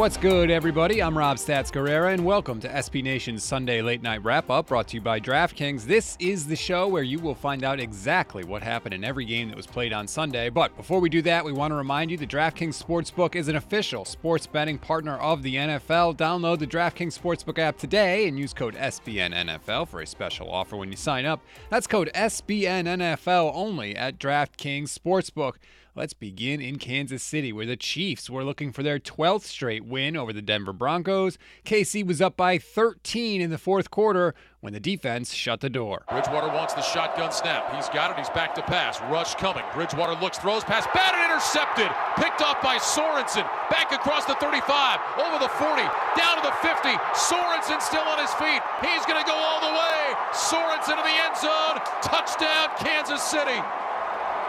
What's good, everybody? I'm Rob Stats Guerrera, and welcome to SB Nation's Sunday Late Night Wrap Up, brought to you by DraftKings. This is the show where you will find out exactly what happened in every game that was played on Sunday. But before we do that, we want to remind you the DraftKings Sportsbook is an official sports betting partner of the NFL. Download the DraftKings Sportsbook app today and use code SBNNFL for a special offer when you sign up. That's code SBNNFL only at DraftKings Sportsbook. Let's begin in Kansas City, where the Chiefs were looking for their 12th straight win over the Denver Broncos. KC was up by 13 in the fourth quarter when the defense shut the door. Bridgewater wants the shotgun snap. He's got it. He's back to pass. Rush coming. Bridgewater looks, throws, pass, batted, intercepted. Picked off by Sorensen. Back across the 35, over the 40, down to the 50. Sorensen still on his feet. He's going to go all the way. Sorensen to the end zone. Touchdown, Kansas City.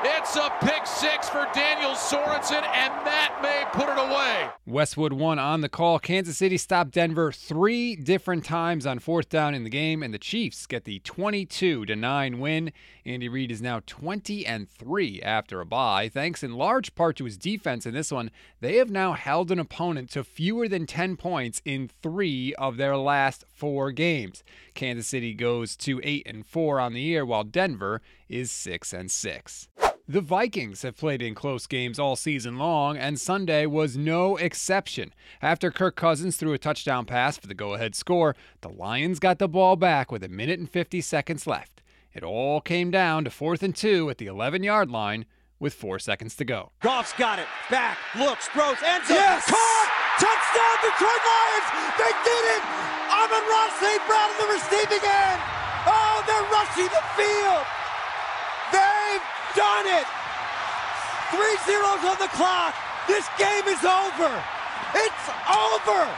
It's a pick six for Daniel Sorensen, and that may put it away. Westwood One on the call. Kansas City stopped Denver three different times on fourth down in the game, and the Chiefs get the 22 to 9 win. Andy Reid is now 20 and 3 after a bye. Thanks in large part to his defense in this one, they have now held an opponent to fewer than 10 points in three of their last four games. Kansas City goes to 8 and 4 on the year, while Denver is 6 and 6. The Vikings have played in close games all season long, and Sunday was no exception. After Kirk Cousins threw a touchdown pass for the go ahead score, the Lions got the ball back with a minute and 50 seconds left. It all came down to fourth and two at the 11 yard line with four seconds to go. Goff's got it. Back, looks, throws, ends zone. Yes! Caught! Touchdown, Detroit Lions! They did it! Amon-Ra St. Brown in the receiving end! Oh, they're rushing the field! Done it! Three zeros on the clock. This game is over. It's over.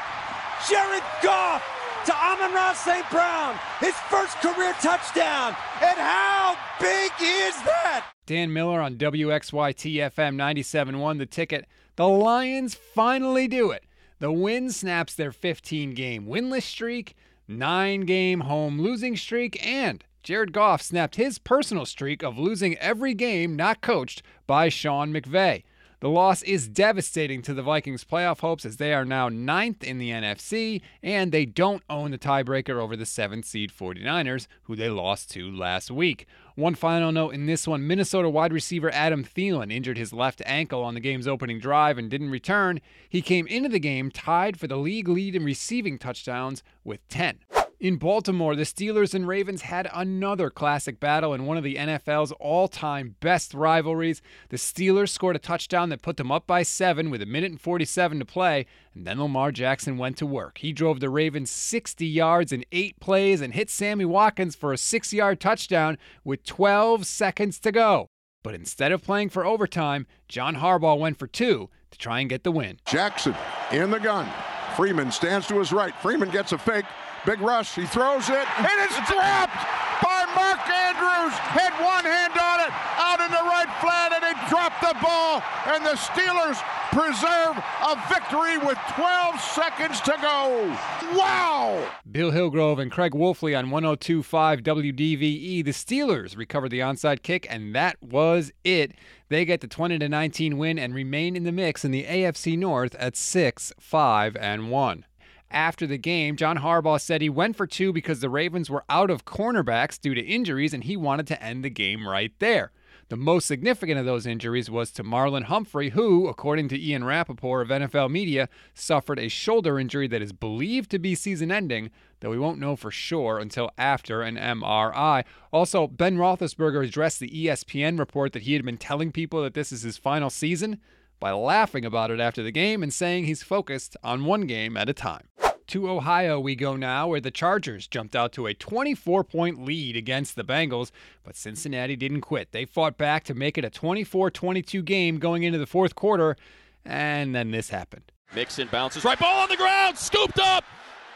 Jared Goff to Amon-Ra St. Brown, his first career touchdown. And how big is that? Dan Miller on WXYT FM 97.1 The Ticket. The Lions finally do it. The win snaps their 15 game winless streak, nine game home losing streak, and Jared Goff snapped his personal streak of losing every game not coached by Sean McVay. The loss is devastating to the Vikings' playoff hopes as they are now ninth in the NFC and they don't own the tiebreaker over the seventh seed 49ers, who they lost to last week. One final note in this one Minnesota wide receiver Adam Thielen injured his left ankle on the game's opening drive and didn't return. He came into the game tied for the league lead in receiving touchdowns with 10. In Baltimore, the Steelers and Ravens had another classic battle in one of the NFL's all time best rivalries. The Steelers scored a touchdown that put them up by seven with a minute and 47 to play, and then Lamar Jackson went to work. He drove the Ravens 60 yards in eight plays and hit Sammy Watkins for a six yard touchdown with 12 seconds to go. But instead of playing for overtime, John Harbaugh went for two to try and get the win. Jackson in the gun. Freeman stands to his right. Freeman gets a fake. Big rush. He throws it, and it's dropped by Mark Andrews. Had one hand on it, out in the right flat, and he dropped the ball. And the Steelers preserve a victory with 12 seconds to go. Wow! Bill Hillgrove and Craig Wolfley on 1025 WDVE. The Steelers recovered the onside kick, and that was it. They get the 20 to 19 win and remain in the mix in the AFC North at 6 5 and 1 after the game, John Harbaugh said he went for two because the Ravens were out of cornerbacks due to injuries and he wanted to end the game right there. The most significant of those injuries was to Marlon Humphrey, who, according to Ian Rapoport of NFL Media, suffered a shoulder injury that is believed to be season ending, though we won't know for sure until after an MRI. Also, Ben Roethlisberger addressed the ESPN report that he had been telling people that this is his final season by laughing about it after the game and saying he's focused on one game at a time. To Ohio we go now, where the Chargers jumped out to a 24 point lead against the Bengals, but Cincinnati didn't quit. They fought back to make it a 24 22 game going into the fourth quarter, and then this happened. Mixon bounces right ball on the ground, scooped up,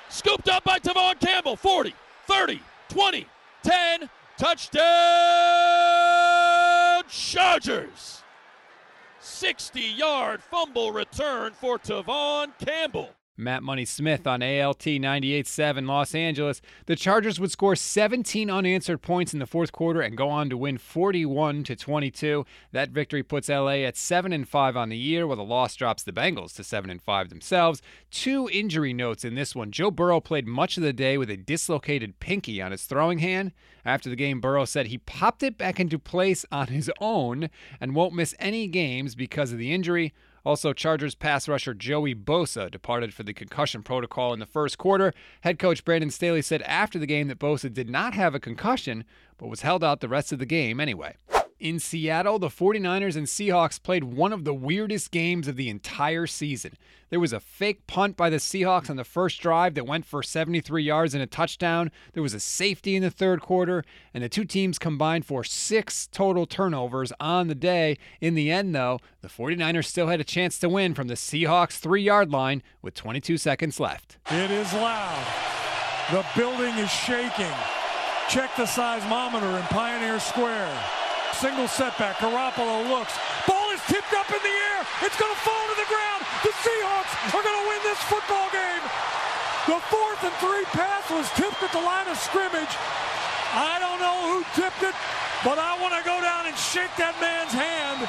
scooped up by Tevaughn Campbell. 40, 30, 20, 10, touchdown Chargers. 60 yard fumble return for Tevaughn Campbell. Matt Money Smith on ALT 98.7 Los Angeles. The Chargers would score 17 unanswered points in the fourth quarter and go on to win 41 to 22. That victory puts LA at 7 and 5 on the year, while the loss drops the Bengals to 7 and 5 themselves. Two injury notes in this one. Joe Burrow played much of the day with a dislocated pinky on his throwing hand. After the game, Burrow said he popped it back into place on his own and won't miss any games because of the injury. Also, Chargers pass rusher Joey Bosa departed for the concussion protocol in the first quarter. Head coach Brandon Staley said after the game that Bosa did not have a concussion, but was held out the rest of the game anyway. In Seattle, the 49ers and Seahawks played one of the weirdest games of the entire season. There was a fake punt by the Seahawks on the first drive that went for 73 yards and a touchdown. There was a safety in the third quarter, and the two teams combined for six total turnovers on the day. In the end, though, the 49ers still had a chance to win from the Seahawks three yard line with 22 seconds left. It is loud. The building is shaking. Check the seismometer in Pioneer Square. Single setback. Garoppolo looks. Ball is tipped up in the air. It's going to fall to the ground. The Seahawks are going to win this football game. The fourth and three pass was tipped at the line of scrimmage. I don't know who tipped it, but I want to go down and shake that man's hand.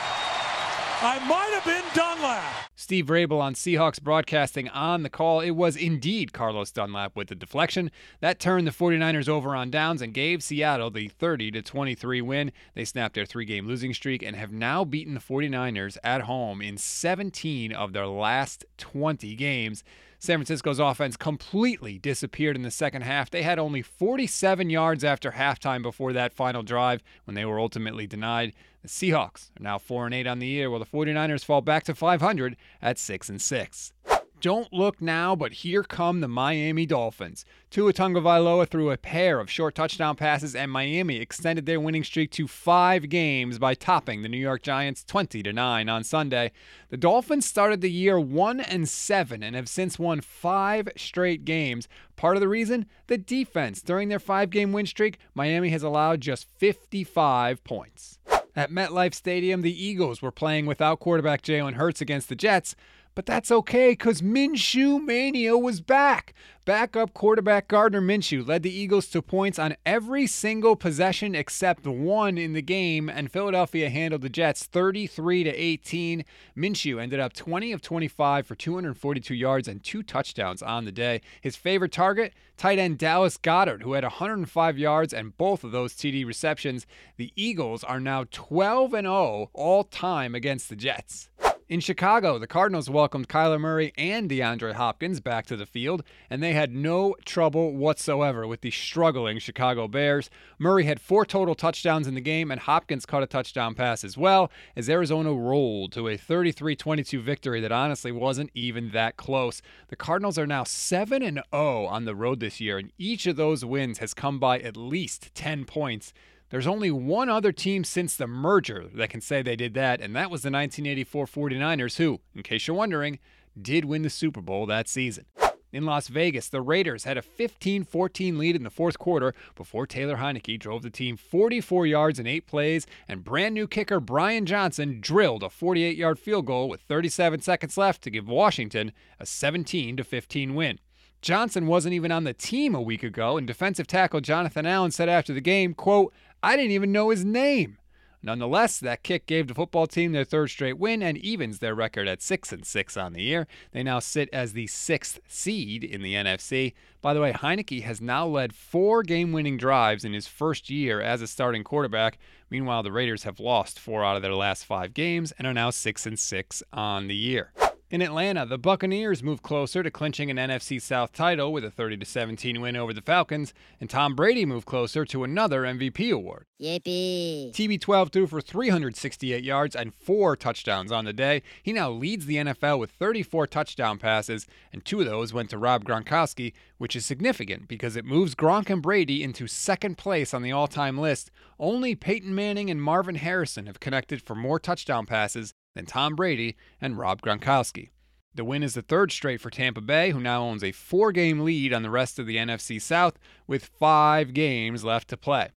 I might have been Dunlap. Steve Raible on Seahawks broadcasting on the call. It was indeed Carlos Dunlap with the deflection. That turned the 49ers over on downs and gave Seattle the 30 to 23 win. They snapped their three-game losing streak and have now beaten the 49ers at home in 17 of their last 20 games. San Francisco's offense completely disappeared in the second half. They had only 47 yards after halftime before that final drive when they were ultimately denied. The Seahawks are now 4 and 8 on the year while the 49ers fall back to 500 at 6 and 6. Don't look now, but here come the Miami Dolphins. Tua Tagovailoa threw a pair of short touchdown passes, and Miami extended their winning streak to five games by topping the New York Giants 20 to 9 on Sunday. The Dolphins started the year 1 and 7 and have since won five straight games. Part of the reason? The defense. During their five game win streak, Miami has allowed just 55 points. At MetLife Stadium, the Eagles were playing without quarterback Jalen Hurts against the Jets. But that's okay because Minshew Mania was back. Backup quarterback Gardner Minshew led the Eagles to points on every single possession except one in the game, and Philadelphia handled the Jets 33 to 18. Minshew ended up 20 of 25 for 242 yards and two touchdowns on the day. His favorite target, tight end Dallas Goedert, who had 105 yards and both of those TD receptions. The Eagles are now 12 and 0 all time against the Jets. In Chicago, the Cardinals welcomed Kyler Murray and DeAndre Hopkins back to the field, and they had no trouble whatsoever with the struggling Chicago Bears. Murray had four total touchdowns in the game, and Hopkins caught a touchdown pass as well, as Arizona rolled to a 33 22 victory that honestly wasn't even that close. The Cardinals are now 7 0 on the road this year, and each of those wins has come by at least 10 points. There's only one other team since the merger that can say they did that, and that was the 1984 49ers, who, in case you're wondering, did win the Super Bowl that season. In Las Vegas, the Raiders had a 15 14 lead in the fourth quarter before Taylor Heinicke drove the team 44 yards in eight plays, and brand new kicker Brian Johnson drilled a 48 yard field goal with 37 seconds left to give Washington a 17 15 win. Johnson wasn't even on the team a week ago, and defensive tackle Jonathan Allen said after the game, quote, I didn't even know his name. Nonetheless, that kick gave the football team their third straight win and evens their record at 6 and 6 on the year. They now sit as the 6th seed in the NFC. By the way, Heinicke has now led 4 game-winning drives in his first year as a starting quarterback. Meanwhile, the Raiders have lost 4 out of their last 5 games and are now 6 and 6 on the year. In Atlanta, the Buccaneers move closer to clinching an NFC South title with a 30 17 win over the Falcons, and Tom Brady moved closer to another MVP award. Yippee. TB12 threw for 368 yards and four touchdowns on the day. He now leads the NFL with 34 touchdown passes, and two of those went to Rob Gronkowski, which is significant because it moves Gronk and Brady into second place on the all time list. Only Peyton Manning and Marvin Harrison have connected for more touchdown passes than Tom Brady and Rob Gronkowski. The win is the third straight for Tampa Bay, who now owns a four game lead on the rest of the NFC South with five games left to play.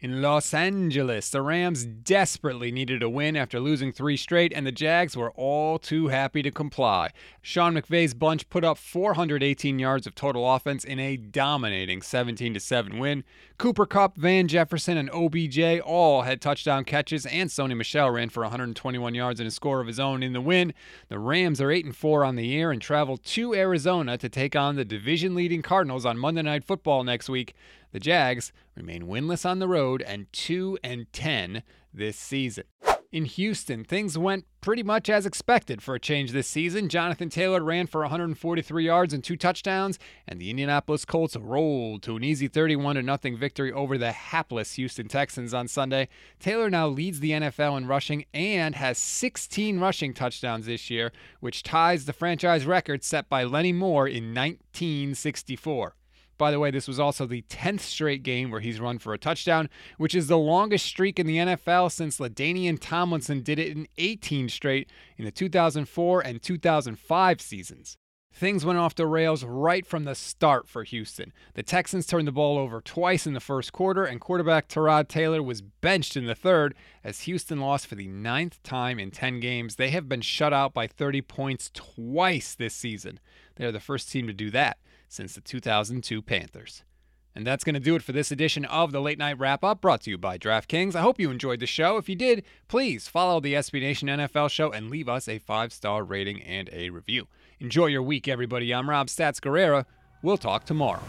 In Los Angeles, the Rams desperately needed a win after losing three straight, and the Jags were all too happy to comply. Sean McVay's bunch put up 418 yards of total offense in a dominating 17 7 win. Cooper Kupp, Van Jefferson, and OBJ all had touchdown catches, and Sony Michel ran for 121 yards and a score of his own in the win. The Rams are 8 and 4 on the year and travel to Arizona to take on the division leading Cardinals on Monday Night Football next week. The Jags remain winless on the road and 2 and 10 this season. In Houston, things went pretty much as expected for a change this season. Jonathan Taylor ran for 143 yards and two touchdowns, and the Indianapolis Colts rolled to an easy 31 0 victory over the hapless Houston Texans on Sunday. Taylor now leads the NFL in rushing and has 16 rushing touchdowns this year, which ties the franchise record set by Lenny Moore in 1964. By the way, this was also the 10th straight game where he's run for a touchdown, which is the longest streak in the NFL since LaDainian Tomlinson did it in 18 straight in the 2004 and 2005 seasons. Things went off the rails right from the start for Houston. The Texans turned the ball over twice in the first quarter, and quarterback Tyrod Taylor was benched in the third as Houston lost for the ninth time in 10 games. They have been shut out by 30 points twice this season. They are the first team to do that since the 2002 Panthers. And that's going to do it for this edition of the Late Night Wrap Up brought to you by DraftKings. I hope you enjoyed the show. If you did, please follow the SB Nation NFL show and leave us a five star rating and a review. Enjoy your week, everybody. I'm Rob Stats Guerrera. We'll talk tomorrow.